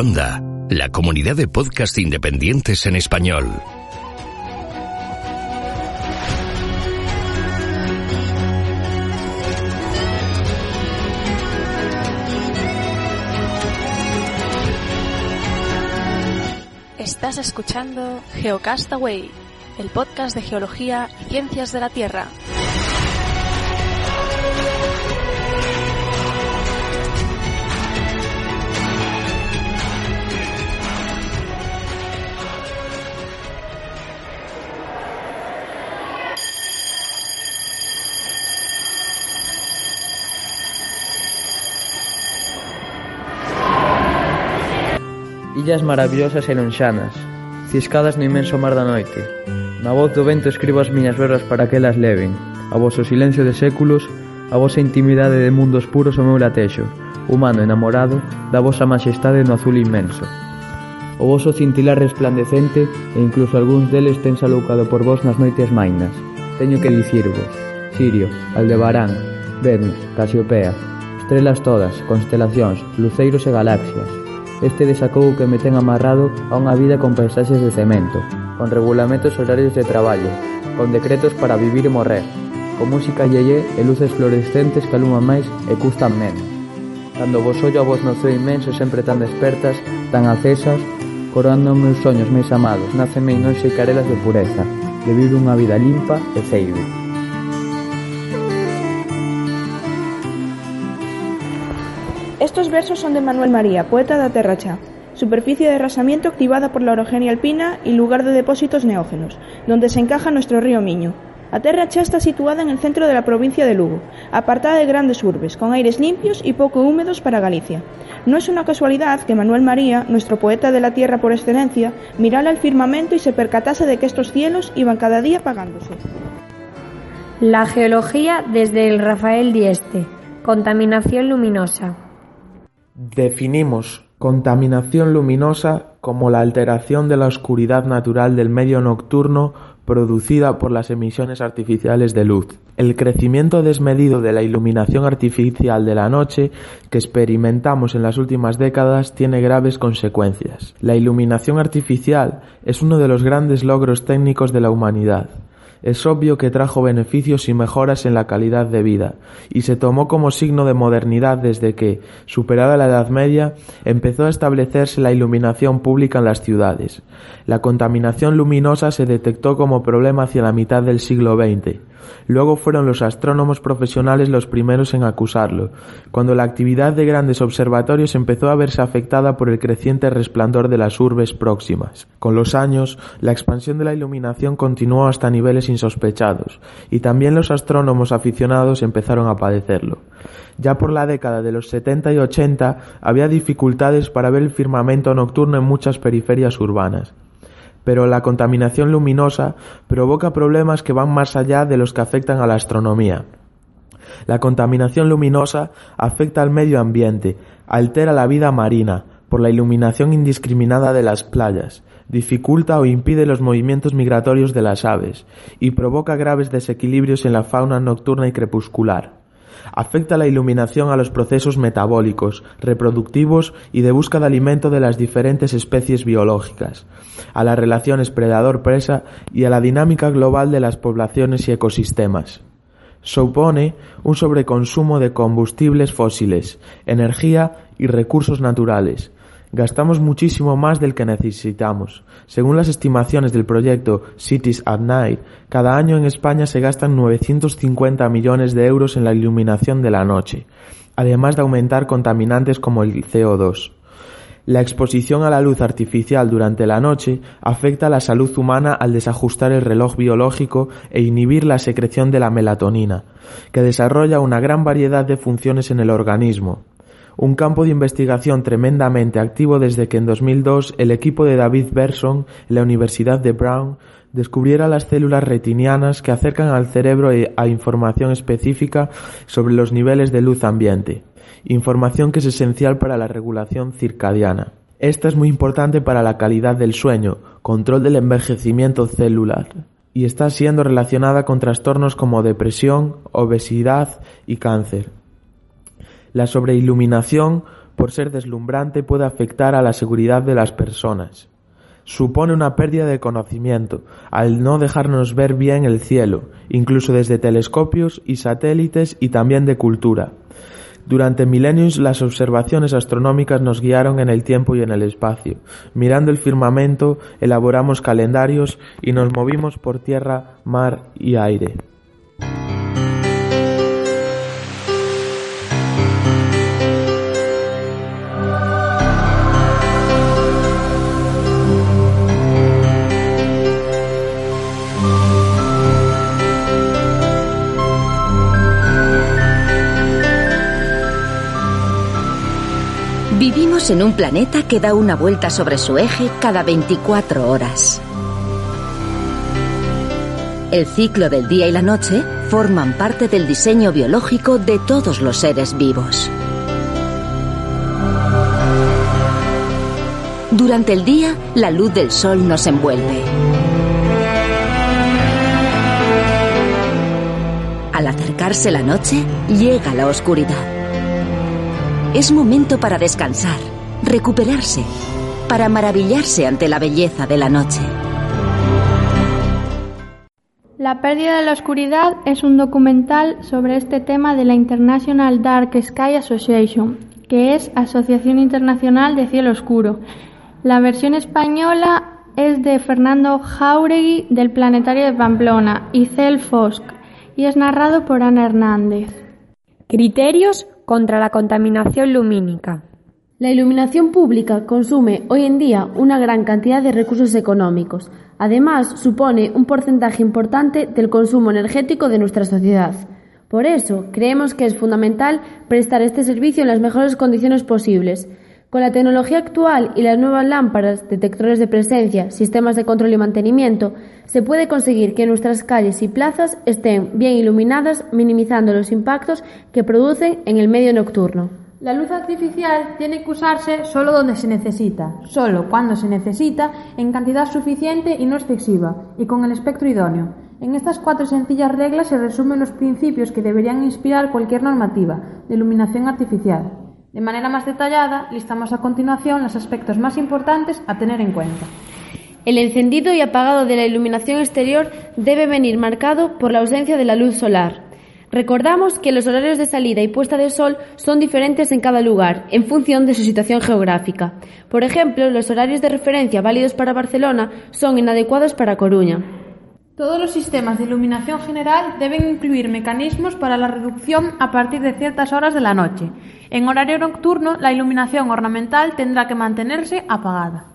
Onda, la comunidad de podcast independientes en español. Estás escuchando Geocastaway, el podcast de geología y ciencias de la Tierra. Illas maravillosas e lonxanas, ciscadas no imenso mar da noite. Na voz do vento escribo as miñas berras para que elas leven. A vosso silencio de séculos, a vosa intimidade de mundos puros o meu latexo, humano enamorado da vosa majestade no azul inmenso. O voso cintilar resplandecente e incluso algúns deles ten saloucado por vos nas noites mainas. Teño que dicirvos, Sirio, Aldebarán, Venus, Casiopea, estrelas todas, constelacións, luceiros e galaxias, Este desacou que me ten amarrado a unha vida con paisaxes de cemento, con regulamentos horarios de traballo, con decretos para vivir e morrer, con música yeye e luces fluorescentes que aluman máis e custan menos. Cando vos ollo a vos no ceo inmenso sempre tan despertas, tan acesas, coroando meus soños, máis amados, naceme en noxe e carelas de pureza, de vivir unha vida limpa e ceibe. Estos versos son de Manuel María, poeta da Terra Chá. Superficie de arrasamiento activada por la orogenia alpina y lugar de depósitos neógenos, donde se encaja nuestro río Miño. A Terra Chá está situada en el centro de la provincia de Lugo, apartada de grandes urbes, con aires limpios y poco húmedos para Galicia. No es una casualidad que Manuel María, nuestro poeta de la tierra por excelencia, mirara al firmamento y se percatase de que estos cielos iban cada día apagándose. La geología desde el Rafael Dieste. Contaminación luminosa. Definimos contaminación luminosa como la alteración de la oscuridad natural del medio nocturno producida por las emisiones artificiales de luz. El crecimiento desmedido de la iluminación artificial de la noche que experimentamos en las últimas décadas tiene graves consecuencias. La iluminación artificial es uno de los grandes logros técnicos de la humanidad. Es obvio que trajo beneficios y mejoras en la calidad de vida, y se tomó como signo de modernidad desde que, superada la Edad Media, empezó a establecerse la iluminación pública en las ciudades. La contaminación luminosa se detectó como problema hacia la mitad del siglo XX. Luego fueron los astrónomos profesionales los primeros en acusarlo, cuando la actividad de grandes observatorios empezó a verse afectada por el creciente resplandor de las urbes próximas. Con los años, la expansión de la iluminación continuó hasta niveles insospechados, y también los astrónomos aficionados empezaron a padecerlo. Ya por la década de los 70 y 80 había dificultades para ver el firmamento nocturno en muchas periferias urbanas pero la contaminación luminosa provoca problemas que van más allá de los que afectan a la astronomía. La contaminación luminosa afecta al medio ambiente, altera la vida marina por la iluminación indiscriminada de las playas, dificulta o impide los movimientos migratorios de las aves y provoca graves desequilibrios en la fauna nocturna y crepuscular. Afecta la iluminación a los procesos metabólicos, reproductivos y de busca de alimento de las diferentes especies biológicas, a las relaciones predador-presa y a la dinámica global de las poblaciones y ecosistemas. Supone un sobreconsumo de combustibles fósiles, energía y recursos naturales, Gastamos muchísimo más del que necesitamos. Según las estimaciones del proyecto Cities at Night, cada año en España se gastan 950 millones de euros en la iluminación de la noche, además de aumentar contaminantes como el CO2. La exposición a la luz artificial durante la noche afecta a la salud humana al desajustar el reloj biológico e inhibir la secreción de la melatonina, que desarrolla una gran variedad de funciones en el organismo, un campo de investigación tremendamente activo desde que en 2002 el equipo de David Berson en la Universidad de Brown descubriera las células retinianas que acercan al cerebro a información específica sobre los niveles de luz ambiente, información que es esencial para la regulación circadiana. Esta es muy importante para la calidad del sueño, control del envejecimiento celular, y está siendo relacionada con trastornos como depresión, obesidad y cáncer. La sobreiluminación por ser deslumbrante, puede afectar a la seguridad de las personas. Supone una pérdida de conocimiento, al no dejarnos ver bien el cielo, incluso desde telescopios y satélites y también de cultura. Durante milenios las observaciones astronómicas nos guiaron en el tiempo y en el espacio. Mirando el firmamento, elaboramos calendarios y nos movimos por tierra, mar y aire. En un planeta que da una vuelta sobre su eje cada 24 horas. El ciclo del día y la noche forman parte del diseño biológico de todos los seres vivos. Durante el día, la luz del sol nos envuelve. Al acercarse la noche, llega la oscuridad. Es momento para descansar, recuperarse, para maravillarse ante la belleza de la noche. La pérdida de la oscuridad es un documental sobre este tema de la International Dark Sky Association, que es Asociación Internacional de Cielo Oscuro. La versión española es de Fernando Jauregui del Planetario de Pamplona y Cel Fosk y es narrado por Ana Hernández. Criterios contra la contaminación lumínica. La iluminación pública consume hoy en día una gran cantidad de recursos económicos. Además, supone un porcentaje importante del consumo energético de nuestra sociedad. Por eso, creemos que es fundamental prestar este servicio en las mejores condiciones posibles, con la tecnología actual y las nuevas lámparas, detectores de presencia, sistemas de control y mantenimiento, se puede conseguir que nuestras calles y plazas estén bien iluminadas, minimizando los impactos que producen en el medio nocturno. La luz artificial tiene que usarse solo donde se necesita, solo cuando se necesita, en cantidad suficiente y no excesiva, y con el espectro idóneo. En estas cuatro sencillas reglas se resumen los principios que deberían inspirar cualquier normativa de iluminación artificial. De manera más detallada, listamos a continuación los aspectos más importantes a tener en cuenta. El encendido y apagado de la iluminación exterior debe venir marcado por la ausencia de la luz solar. Recordamos que los horarios de salida y puesta de sol son diferentes en cada lugar, en función de su situación geográfica. Por ejemplo, los horarios de referencia válidos para Barcelona son inadecuados para Coruña. Todos los sistemas de iluminación general deben incluir mecanismos para la reducción a partir de ciertas horas de la noche. En horario nocturno, la iluminación ornamental tendrá que mantenerse apagada.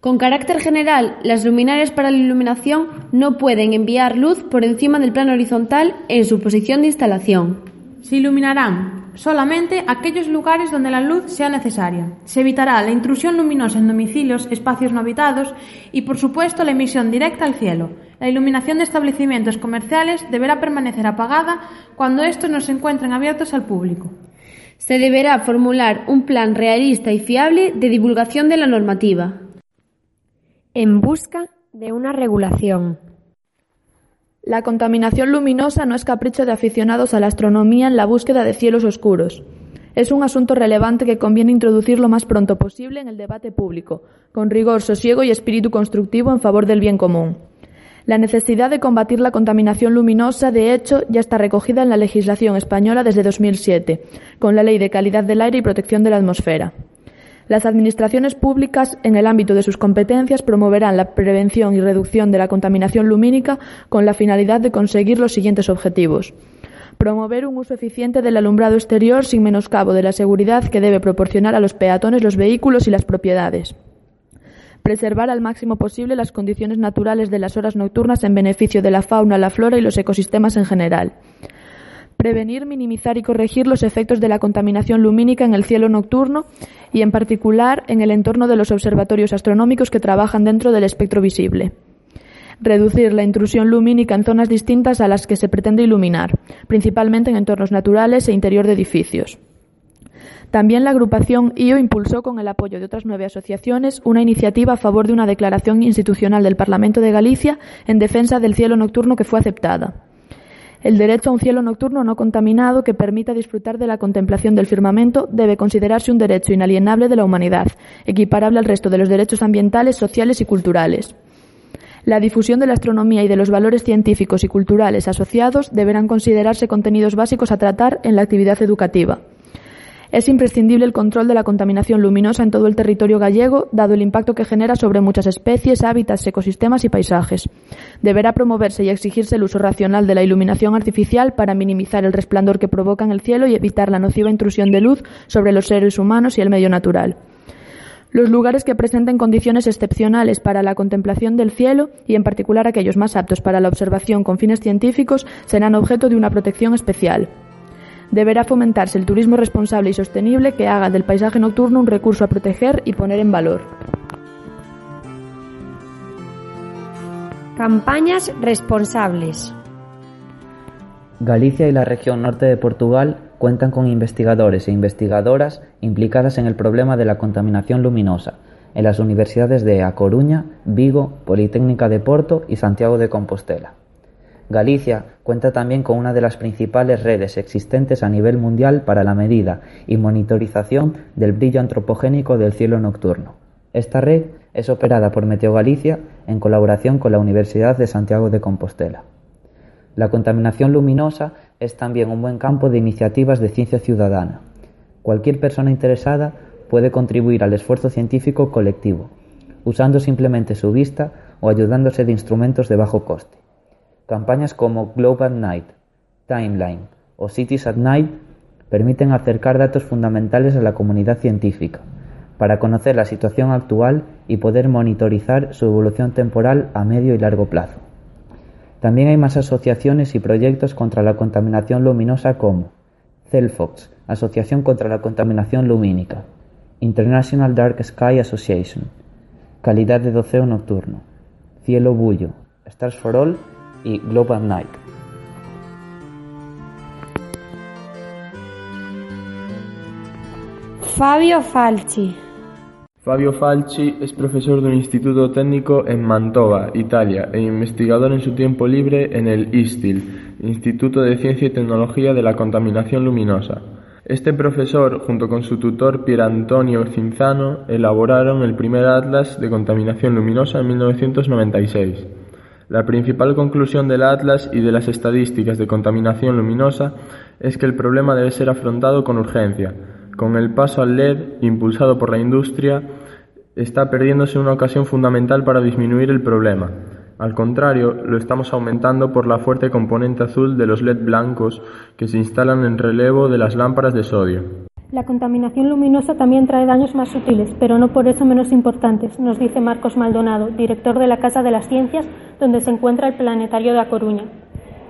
Con carácter general, las luminarias para la iluminación no pueden enviar luz por encima del plano horizontal en su posición de instalación. Se iluminarán solamente aquellos lugares donde la luz sea necesaria. Se evitará la intrusión luminosa en domicilios, espacios no habitados y, por supuesto, la emisión directa al cielo. La iluminación de establecimientos comerciales deberá permanecer apagada cuando estos no se encuentren abiertos al público. Se deberá formular un plan realista y fiable de divulgación de la normativa. En busca de una regulación. La contaminación luminosa no es capricho de aficionados a la astronomía en la búsqueda de cielos oscuros. Es un asunto relevante que conviene introducir lo más pronto posible en el debate público, con rigor, sosiego y espíritu constructivo en favor del bien común. La necesidad de combatir la contaminación luminosa, de hecho, ya está recogida en la legislación española desde 2007, con la Ley de Calidad del Aire y Protección de la Atmósfera. Las administraciones públicas, en el ámbito de sus competencias, promoverán la prevención y reducción de la contaminación lumínica con la finalidad de conseguir los siguientes objetivos. Promover un uso eficiente del alumbrado exterior sin menoscabo de la seguridad que debe proporcionar a los peatones los vehículos y las propiedades. Preservar al máximo posible las condiciones naturales de las horas nocturnas en beneficio de la fauna, la flora y los ecosistemas en general prevenir, minimizar y corregir los efectos de la contaminación lumínica en el cielo nocturno y, en particular, en el entorno de los observatorios astronómicos que trabajan dentro del espectro visible. Reducir la intrusión lumínica en zonas distintas a las que se pretende iluminar, principalmente en entornos naturales e interior de edificios. También la agrupación IO impulsó, con el apoyo de otras nueve asociaciones, una iniciativa a favor de una declaración institucional del Parlamento de Galicia en defensa del cielo nocturno que fue aceptada. El derecho a un cielo nocturno no contaminado que permita disfrutar de la contemplación del firmamento debe considerarse un derecho inalienable de la humanidad, equiparable al resto de los derechos ambientales, sociales y culturales. La difusión de la astronomía y de los valores científicos y culturales asociados deberán considerarse contenidos básicos a tratar en la actividad educativa. Es imprescindible el control de la contaminación luminosa en todo el territorio gallego, dado el impacto que genera sobre muchas especies, hábitats, ecosistemas y paisajes. Deberá promoverse y exigirse el uso racional de la iluminación artificial para minimizar el resplandor que provoca en el cielo y evitar la nociva intrusión de luz sobre los seres humanos y el medio natural. Los lugares que presenten condiciones excepcionales para la contemplación del cielo, y en particular aquellos más aptos para la observación con fines científicos, serán objeto de una protección especial deberá fomentarse el turismo responsable y sostenible que haga del paisaje nocturno un recurso a proteger y poner en valor. Campañas responsables. Galicia y la región norte de Portugal cuentan con investigadores e investigadoras implicadas en el problema de la contaminación luminosa en las universidades de A Coruña, Vigo, Politécnica de Porto y Santiago de Compostela. Galicia cuenta también con una de las principales redes existentes a nivel mundial para la medida y monitorización del brillo antropogénico del cielo nocturno. Esta red es operada por Meteo Galicia en colaboración con la Universidad de Santiago de Compostela. La contaminación luminosa es también un buen campo de iniciativas de ciencia ciudadana. Cualquier persona interesada puede contribuir al esfuerzo científico colectivo, usando simplemente su vista o ayudándose de instrumentos de bajo coste. Campañas como Globe at Night, Timeline o Cities at Night permiten acercar datos fundamentales a la comunidad científica para conocer la situación actual y poder monitorizar su evolución temporal a medio y largo plazo. También hay más asociaciones y proyectos contra la contaminación luminosa como CELFOX, Asociación contra la Contaminación Lumínica, International Dark Sky Association, Calidad de Doceo Nocturno, Cielo Bullo, Stars for All y Global Night. Fabio Falci. Fabio Falci es profesor de un instituto técnico en Mantova, Italia, e investigador en su tiempo libre en el ISTIL, Instituto de Ciencia y Tecnología de la Contaminación Luminosa. Este profesor, junto con su tutor Pier Antonio Cinzano, elaboraron el primer atlas de contaminación luminosa en 1996. La principal conclusión del atlas y de las estadísticas de contaminación luminosa es que el problema debe ser afrontado con urgencia. Con el paso al LED, impulsado por la industria, está perdiéndose una ocasión fundamental para disminuir el problema. Al contrario, lo estamos aumentando por la fuerte componente azul de los LED blancos que se instalan en relevo de las lámparas de sodio. La contaminación luminosa también trae daños más sutiles, pero no por eso menos importantes, nos dice Marcos Maldonado, director de la Casa de las Ciencias, donde se encuentra el Planetario de A Coruña.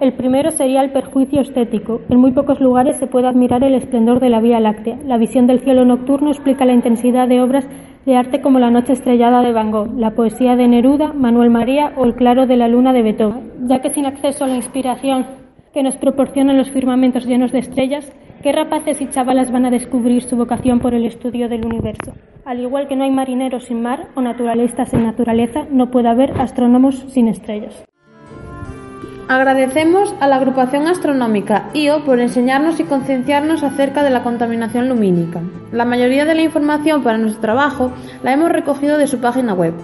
El primero sería el perjuicio estético. En muy pocos lugares se puede admirar el esplendor de la Vía Láctea. La visión del cielo nocturno explica la intensidad de obras de arte como La Noche Estrellada de Van Gogh, la poesía de Neruda, Manuel María o El Claro de la Luna de Beethoven, ya que sin acceso a la inspiración que nos proporcionan los firmamentos llenos de estrellas, ¿Qué rapaces y chavalas van a descubrir su vocación por el estudio del universo? Al igual que no hay marineros sin mar o naturalistas sin naturaleza, no puede haber astrónomos sin estrellas. Agradecemos a la agrupación astronómica IO por enseñarnos y concienciarnos acerca de la contaminación lumínica. La mayoría de la información para nuestro trabajo la hemos recogido de su página web.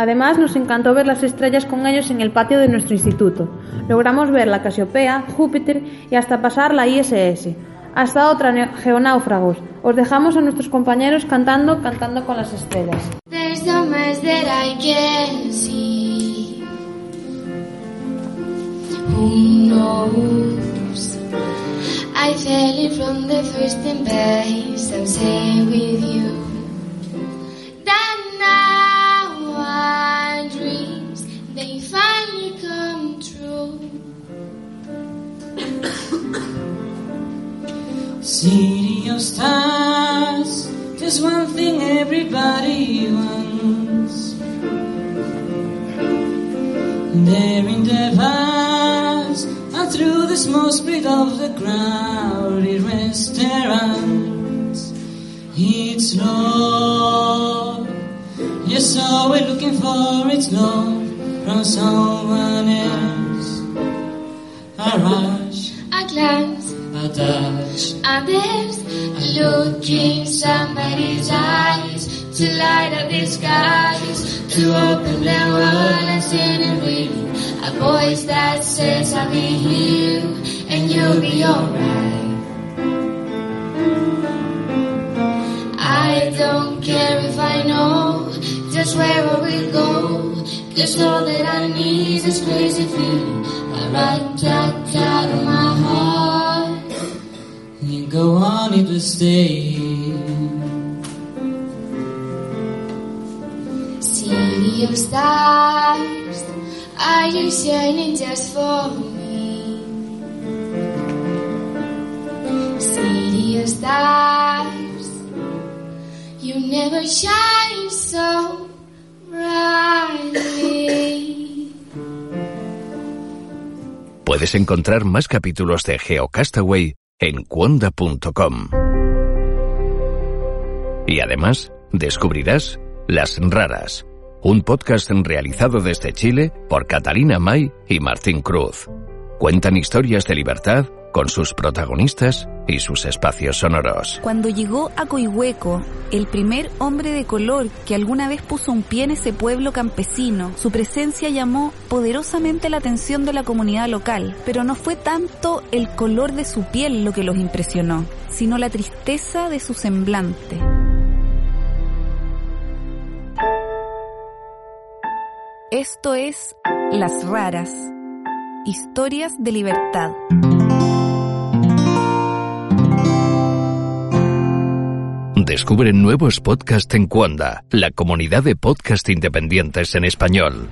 Además, nos encantó ver las estrellas con ellos en el patio de nuestro instituto. Logramos ver la Casiopea, Júpiter y hasta pasar la ISS, hasta otra geonáufragos. Os dejamos a nuestros compañeros cantando, cantando con las estrellas. I from the first stay with you. City of stars, just one thing everybody wants. There in the vast and through the small split of the crowded restaurants, it's love. Yes, always looking for its love from someone else. A rush a glance, a touch. and there's look in somebody's eyes to light up the skies, to open their world and stand and read a voice that says I'll be here and you'll be alright. I don't care if I know just where I will go. Cause all that I need is crazy feeling. I write that out of my heart. Go on, it will stay. City of stars, are you shining just for me? City of stars, you never shine so brightly. Puedes encontrar más capítulos de GeoCastaway en cuonda.com. Y además, descubrirás Las Raras, un podcast realizado desde Chile por Catalina May y Martín Cruz. Cuentan historias de libertad con sus protagonistas y sus espacios sonoros. Cuando llegó a Coihueco, el primer hombre de color que alguna vez puso un pie en ese pueblo campesino, su presencia llamó poderosamente la atención de la comunidad local, pero no fue tanto el color de su piel lo que los impresionó, sino la tristeza de su semblante. Esto es Las Raras, historias de libertad. Descubre nuevos podcasts en Cuonda, la comunidad de podcast independientes en español.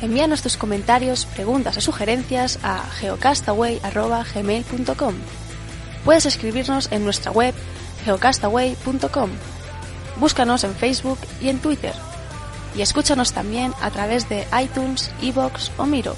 Envíanos tus comentarios, preguntas o sugerencias a geocastaway.gmail.com Puedes escribirnos en nuestra web geocastaway.com Búscanos en Facebook y en Twitter. Y escúchanos también a través de iTunes, Evox o Miro.